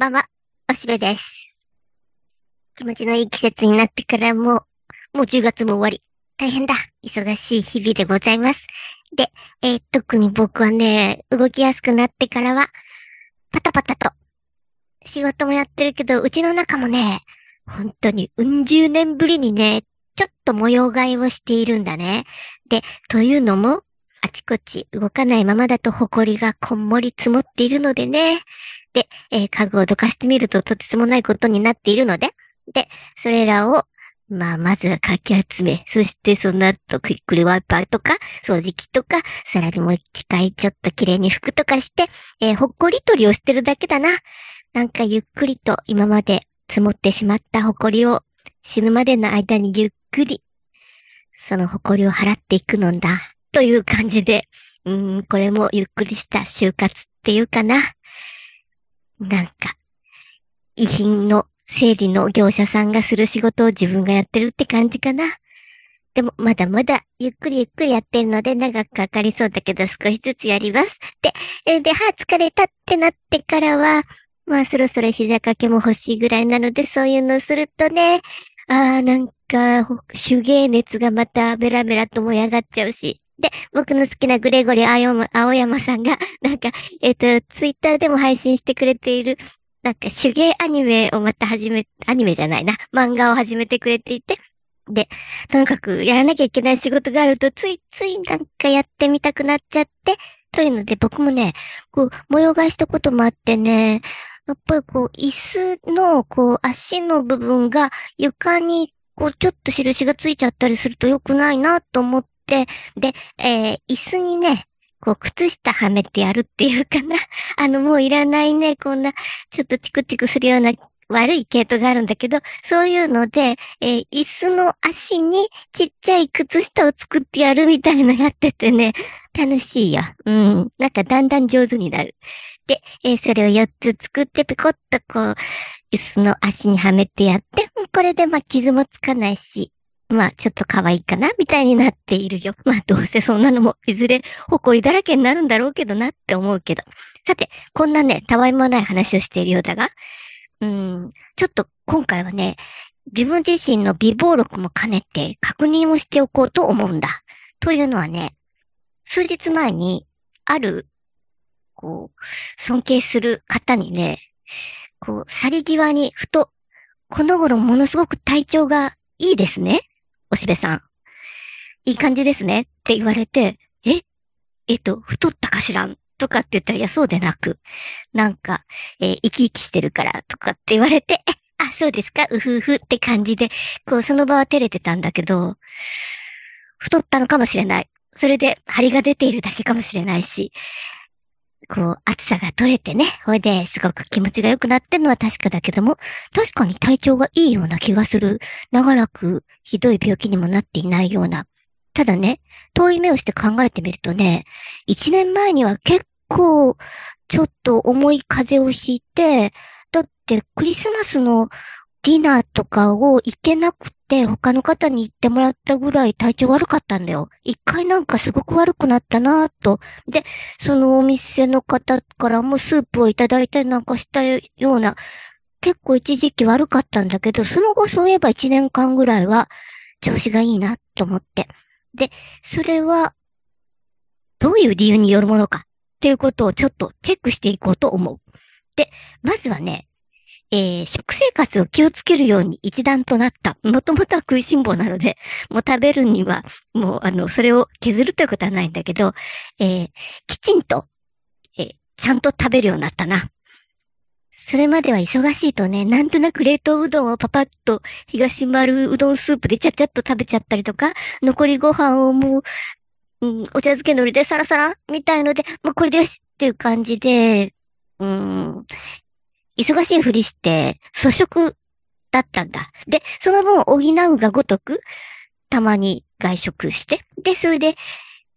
ばんは、おしべです。気持ちのいい季節になってからもう、もう10月も終わり。大変だ。忙しい日々でございます。で、えー、特に僕はね、動きやすくなってからは、パタパタと、仕事もやってるけど、うちの中もね、本当にうん十年ぶりにね、ちょっと模様替えをしているんだね。で、というのも、あちこち動かないままだと埃がこんもり積もっているのでね。で、えー、家具をどかしてみるととてつもないことになっているので、で、それらを、まあ、まずはかき集め、そしてその後、クイックルワイパーとか、掃除機とか、さらにもう一回ちょっと綺麗に拭くとかして、えー、ほっこり取りをしてるだけだな。なんかゆっくりと今まで積もってしまった埃を死ぬまでの間にゆっくり、その埃を払っていくのだ。という感じで、うん、これもゆっくりした就活っていうかな。なんか、遺品の整理の業者さんがする仕事を自分がやってるって感じかな。でも、まだまだ、ゆっくりゆっくりやってるので、長くかかりそうだけど、少しずつやります。で、えで、は疲れたってなってからは、まあ、そろそろ膝掛けも欲しいぐらいなので、そういうのをするとね、ああ、なんか、手芸熱がまたベラベラと燃え上がっちゃうし。で、僕の好きなグレゴリー青山さんが、なんか、えっ、ー、と、ツイッターでも配信してくれている、なんか手芸アニメをまた始め、アニメじゃないな、漫画を始めてくれていて、で、とにかくやらなきゃいけない仕事があると、ついついなんかやってみたくなっちゃって、というので僕もね、こう、模様替えしたこともあってね、やっぱりこう、椅子の、こう、足の部分が床に、こう、ちょっと印がついちゃったりすると良くないなと思って、で、えー、椅子にね、こう、靴下はめてやるっていうかな。あの、もういらないね、こんな、ちょっとチクチクするような悪い系統があるんだけど、そういうので、えー、椅子の足にちっちゃい靴下を作ってやるみたいなやっててね、楽しいよ。うん。なんかだんだん上手になる。で、えー、それを4つ作ってペコッとこう、椅子の足にはめてやって、これでまあ傷もつかないし、まあ、ちょっと可愛いかなみたいになっているよ。まあ、どうせそんなのも、いずれ、埃だらけになるんだろうけどなって思うけど。さて、こんなね、たわいもない話をしているようだが、うん、ちょっと今回はね、自分自身の微暴録も兼ねて確認をしておこうと思うんだ。というのはね、数日前に、ある、こう、尊敬する方にね、こう、去り際にふと、この頃ものすごく体調がいいですね。おしべさん。いい感じですねって言われて、え？えっと、太ったかしらんとかって言ったら、いや、そうでなく、なんか、えー、生き生きしてるからとかって言われて、え、あ、そうですか？うふうふって感じで、こう、その場は照れてたんだけど、太ったのかもしれない。それで、張りが出ているだけかもしれないし、こう、暑さが取れてね、ほいで、すごく気持ちが良くなってるのは確かだけども、確かに体調がいいような気がする。長らくひどい病気にもなっていないような。ただね、遠い目をして考えてみるとね、一年前には結構、ちょっと重い風邪をひいて、だってクリスマスのディナーとかを行けなくて、他の方に行ってもらったぐらい体調悪かったんだよ。一回なんかすごく悪くなったなぁと。で、そのお店の方からもスープをいただいたりなんかしたような、結構一時期悪かったんだけど、その後そういえば一年間ぐらいは調子がいいなと思って。で、それは、どういう理由によるものかっていうことをちょっとチェックしていこうと思う。で、まずはね、えー、食生活を気をつけるように一段となった。もともとは食いしん坊なので、もう食べるには、もう、あの、それを削るということはないんだけど、えー、きちんと、えー、ちゃんと食べるようになったな。それまでは忙しいとね、なんとなく冷凍うどんをパパッと東丸うどんスープでちゃちゃっと食べちゃったりとか、残りご飯をもう、うん、お茶漬け海苔でサラサラみたいので、もうこれでよしっていう感じで、うん、忙しいふりして、粗食だったんだ。で、その分補うがごとく、たまに外食して、で、それで、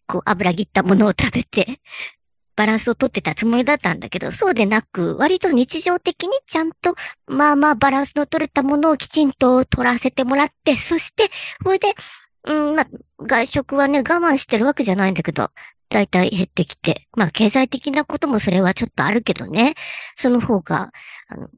こう、油切ったものを食べて、バランスをとってたつもりだったんだけど、そうでなく、割と日常的にちゃんと、まあまあバランスの取れたものをきちんと取らせてもらって、そして、それで、うん、まあ、外食はね、我慢してるわけじゃないんだけど、だいたい減ってきて、まあ経済的なこともそれはちょっとあるけどね、その方が、あの、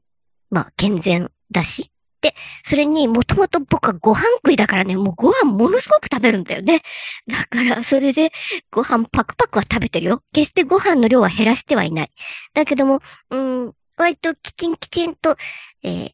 まあ健全だし。で、それにもともと僕はご飯食いだからね、もうご飯ものすごく食べるんだよね。だから、それでご飯パクパクは食べてるよ。決してご飯の量は減らしてはいない。だけども、うん、割ときちんきちんと、えー、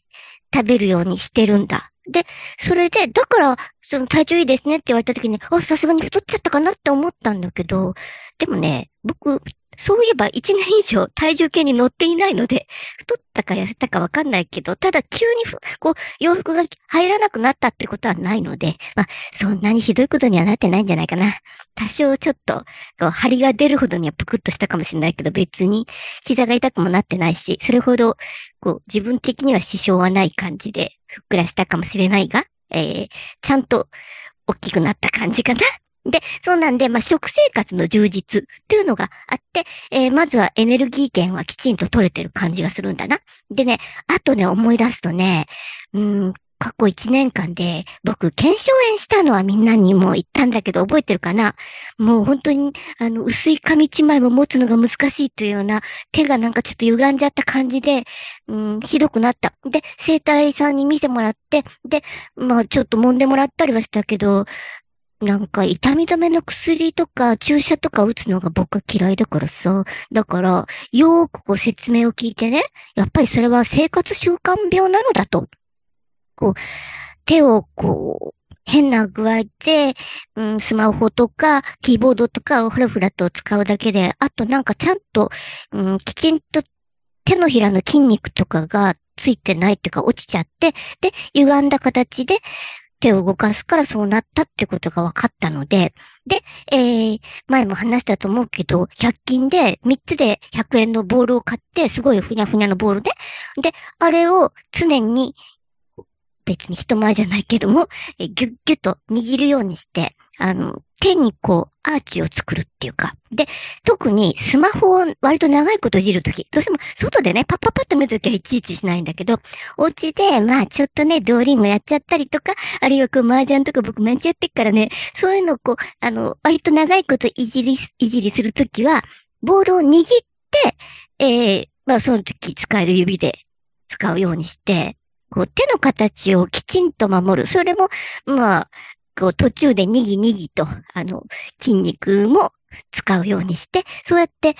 食べるようにしてるんだ。で、それで、だから、その体調いいですねって言われた時に、あ、さすがに太っちゃったかなって思ったんだけど、でもね、僕、そういえば一年以上体重計に乗っていないので、太ったか痩せたかわかんないけど、ただ急にこう、洋服が入らなくなったってことはないので、まあ、そんなにひどいことにはなってないんじゃないかな。多少ちょっと、こう、張りが出るほどにはぷくっとしたかもしれないけど、別に膝が痛くもなってないし、それほど、こう、自分的には支障はない感じで、ふっくらしたかもしれないが、えー、ちゃんと大きくなった感じかな。で、そうなんで、まあ、食生活の充実っていうのがあって、えー、まずはエネルギー源はきちんと取れてる感じがするんだな。でね、あとね、思い出すとね、うん、過去1年間で僕、検証炎したのはみんなにも言ったんだけど、覚えてるかな？もう本当に、あの、薄い紙一枚も持つのが難しいというような、手がなんかちょっと歪んじゃった感じで、うん、ひどくなった。で、生体さんに見てもらって、で、まあちょっと揉んでもらったりはしたけど、なんか痛み止めの薬とか注射とか打つのが僕は嫌いだからさ。だから、よーくこう説明を聞いてね、やっぱりそれは生活習慣病なのだと。こう、手をこう、変な具合で、うん、スマホとか、キーボードとかをふらふらと使うだけで、あとなんかちゃんと、うん、きちんと手のひらの筋肉とかがついてないっていうか落ちちゃって、で、歪んだ形で、手を動かすからそうなったってことが分かったので、で、えー、前も話したと思うけど、100均で3つで100円のボールを買って、すごいふにゃふにゃのボールで、で、あれを常に、別に人前じゃないけども、えギュッギュッと握るようにして、あの、手にこう、アーチを作るっていうか。で、特にスマホを割と長いこといじるとき、どうしても外でね、パッパッパッと見るときはいちいちしないんだけど、お家で、まあちょっとね、ドーリングやっちゃったりとか、あるいはこう、麻雀とか僕毎日やってっからね、そういうのをこう、あの、割と長いこといじり、いじりするときは、ボールを握って、えー、まあその時使える指で使うようにして、こう手の形をきちんと守る。それも、まあ、こう途中でにぎにぎと、あの、筋肉も使うようにして、そうやって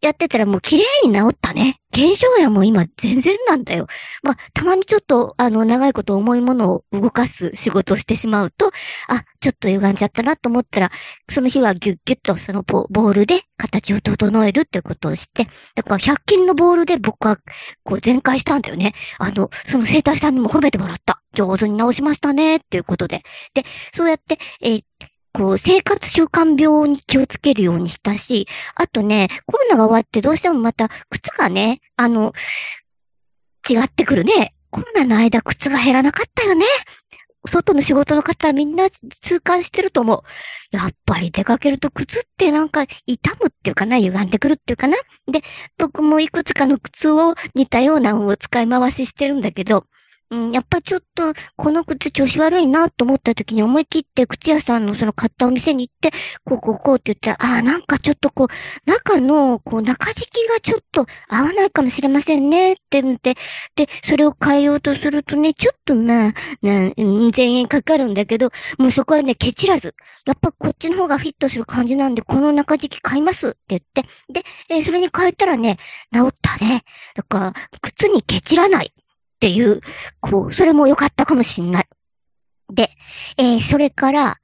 やってたらもう綺麗に治ったね。軽症やも今全然なんだよ。まあ、たまにちょっと、あの、長いこと重いものを動かす仕事をしてしまうと、あ、ちょっと歪んじゃったなと思ったら、その日はギュッギュッとそのボールで形を整えるってことをして、だから100均のボールで僕は、こう全開したんだよね。あの、その生体さんにも褒めてもらった。上手に直しましたね、っていうことで。で、そうやって、えーこう、生活習慣病に気をつけるようにしたし、あとね、コロナが終わってどうしてもまた靴がね、あの、違ってくるね。コロナの間靴が減らなかったよね。外の仕事の方はみんな痛感してると思う。やっぱり出かけると靴ってなんか痛むっていうかな、歪んでくるっていうかな。で、僕もいくつかの靴を似たようなのを使い回ししてるんだけど、うん、やっぱちょっと、この靴調子悪いなと思った時に思い切って靴屋さんのその買ったお店に行って、こうこうこうって言ったら、ああ、なんかちょっとこう、中の、こう、中敷きがちょっと合わないかもしれませんねって言って、で、それを変えようとするとね、ちょっとまあ、な、千円かかるんだけど、もうそこはね、ケチらず、やっぱこっちの方がフィットする感じなんで、この中敷き買いますって言って、で、えー、それに変えたらね、治ったね。だから、靴にケチらない。っていう、こう、それも良かったかもしんない。で、えー、それから、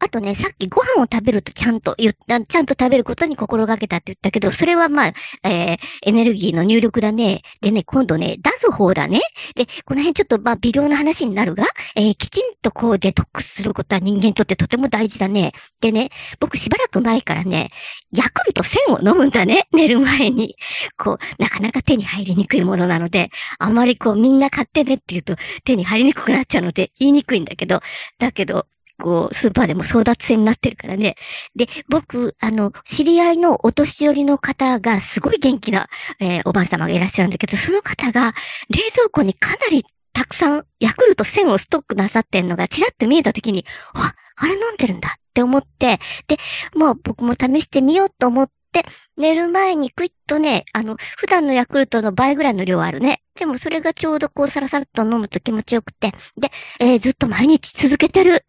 あとね、さっきご飯を食べるとちゃんと言った、ちゃんと食べることに心がけたって言ったけど、それはまあ、えー、エネルギーの入力だね。でね、今度ね、出す方だね。で、この辺ちょっとまあ、微量な話になるが、えー、きちんとこうデトックスすることは人間にとってとても大事だね。でね、僕しばらく前からね、ヤクルト1000を飲むんだね。寝る前に。こう、なかなか手に入りにくいものなので、あまりこうみんな買ってねって言うと手に入りにくくなっちゃうので言いにくいんだけど、だけど、こう、スーパーでも争奪戦になってるからね。で、僕、あの、知り合いのお年寄りの方が、すごい元気な、えー、おばあ様がいらっしゃるんだけど、その方が、冷蔵庫にかなりたくさん、ヤクルト1000をストックなさってんのが、ちらっと見えたときに、わ、あれ飲んでるんだって思って、で、まあ僕も試してみようと思って、寝る前にクイッとね、あの、普段のヤクルトの倍ぐらいの量あるね。でもそれがちょうどこうサラサラと飲むと気持ちよくて。で、えー、ずっと毎日続けてる。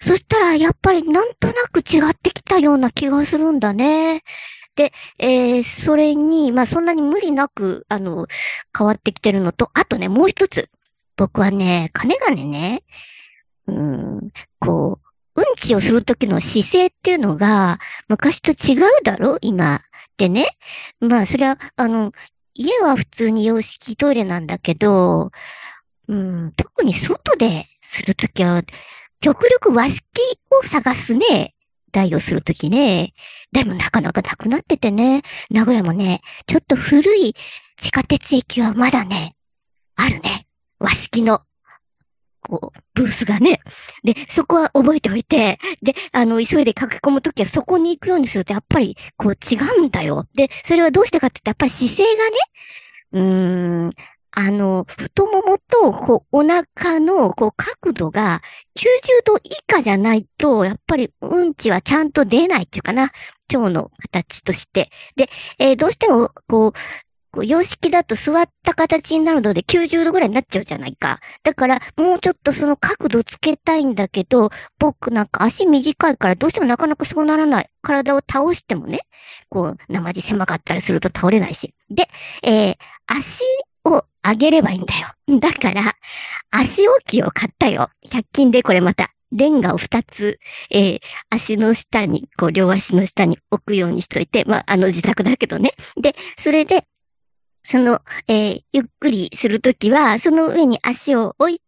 そしたら、やっぱりなんとなく違ってきたような気がするんだね。で、えー、それに、まあ、そんなに無理なく、あの、変わってきてるのと、あとね、もう一つ。僕はね、金がね、うん、こう、うんちをするときの姿勢っていうのが、昔と違うだろ？今。でね。まあ、それは、あの、家は普通に洋式トイレなんだけど、うん、特に外でするときは、極力和式を探すね。代をするときね。でもなかなかなくなっててね。名古屋もね、ちょっと古い地下鉄駅はまだね、あるね。和式の、こう、ブースがね。で、そこは覚えておいて、で、あの、急いで書き込むときはそこに行くようにすると、やっぱり、こう、違うんだよ。で、それはどうしてかって言ったら、やっぱり姿勢がね、うーん、あの、太ももと、こう、お腹の、こう、角度が90度以下じゃないと、やっぱりうんちはちゃんと出ないっていうかな。腸の形として。で、えー、どうしても、こう、こう洋式だと座った形になるので90度ぐらいになっちゃうじゃないか。だから、もうちょっとその角度つけたいんだけど、僕なんか足短いからどうしてもなかなかそうならない。体を倒してもね、こう、生地狭かったりすると倒れないし。で、えー、足をあげればいいんだよ。だから、足置きを買ったよ。100均でこれまた。レンガを2つ、えー、足の下に、こう、両足の下に置くようにしといて、まあ、あの、自宅だけどね。で、それで、その、えー、ゆっくりするときは、その上に足を置いて、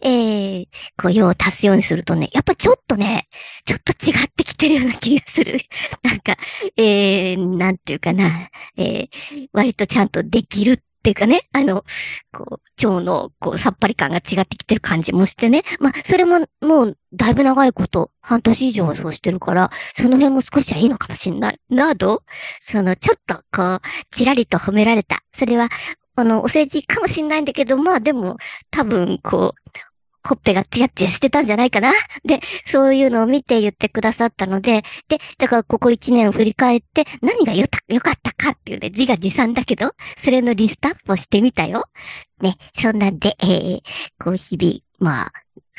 で、えー、こう、用を足すようにするとね、やっぱちょっとね、ちょっと違ってきてるような気がする。なんか、えー、なんていうかな、えー、割とちゃんとできるっていうかね、あの、こう、腸の、こう、さっぱり感が違ってきてる感じもしてね。まあ、それも、もう、だいぶ長いこと、半年以上はそうしてるから、その辺も少しはいいのかもしんない。など、その、ちょっと、こう、ちらりと褒められた。それは、あの、お世辞かもしんないんだけど、まあでも、多分、こう、ほっぺがツヤツヤしてたんじゃないかな？で、そういうのを見て言ってくださったので、で、だからここ一年を振り返って何がよた、よかったかっていうね、字が自賛だけど、それのリストアップをしてみたよ。ね、そんなんで、えー、こう日々、まあ、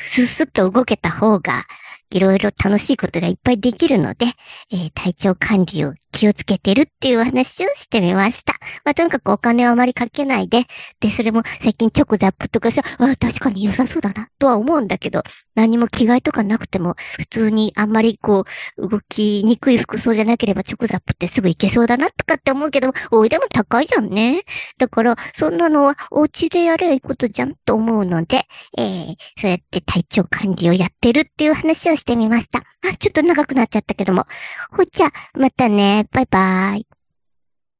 スースッと動けた方が、いろいろ楽しいことがいっぱいできるので、えー、体調管理を気をつけてるっていう話をしてみました。まあ、とにかくお金をあまりかけないで、で、それも最近チョコザップとかさ、あ確かに良さそうだな、とは思うんだけど、何も着替えとかなくても、普通にあんまりこう、動きにくい服装じゃなければチョコザップってすぐ行けそうだな、とかって思うけど、おいでも高いじゃんね。だから、そんなのはお家でやればいいことじゃんと思うので、えー、そうやって体調管理をやってるっていう話をしてみました。あ、ちょっと長くなっちゃったけども。ほっちゃ、またね。バイバーイ。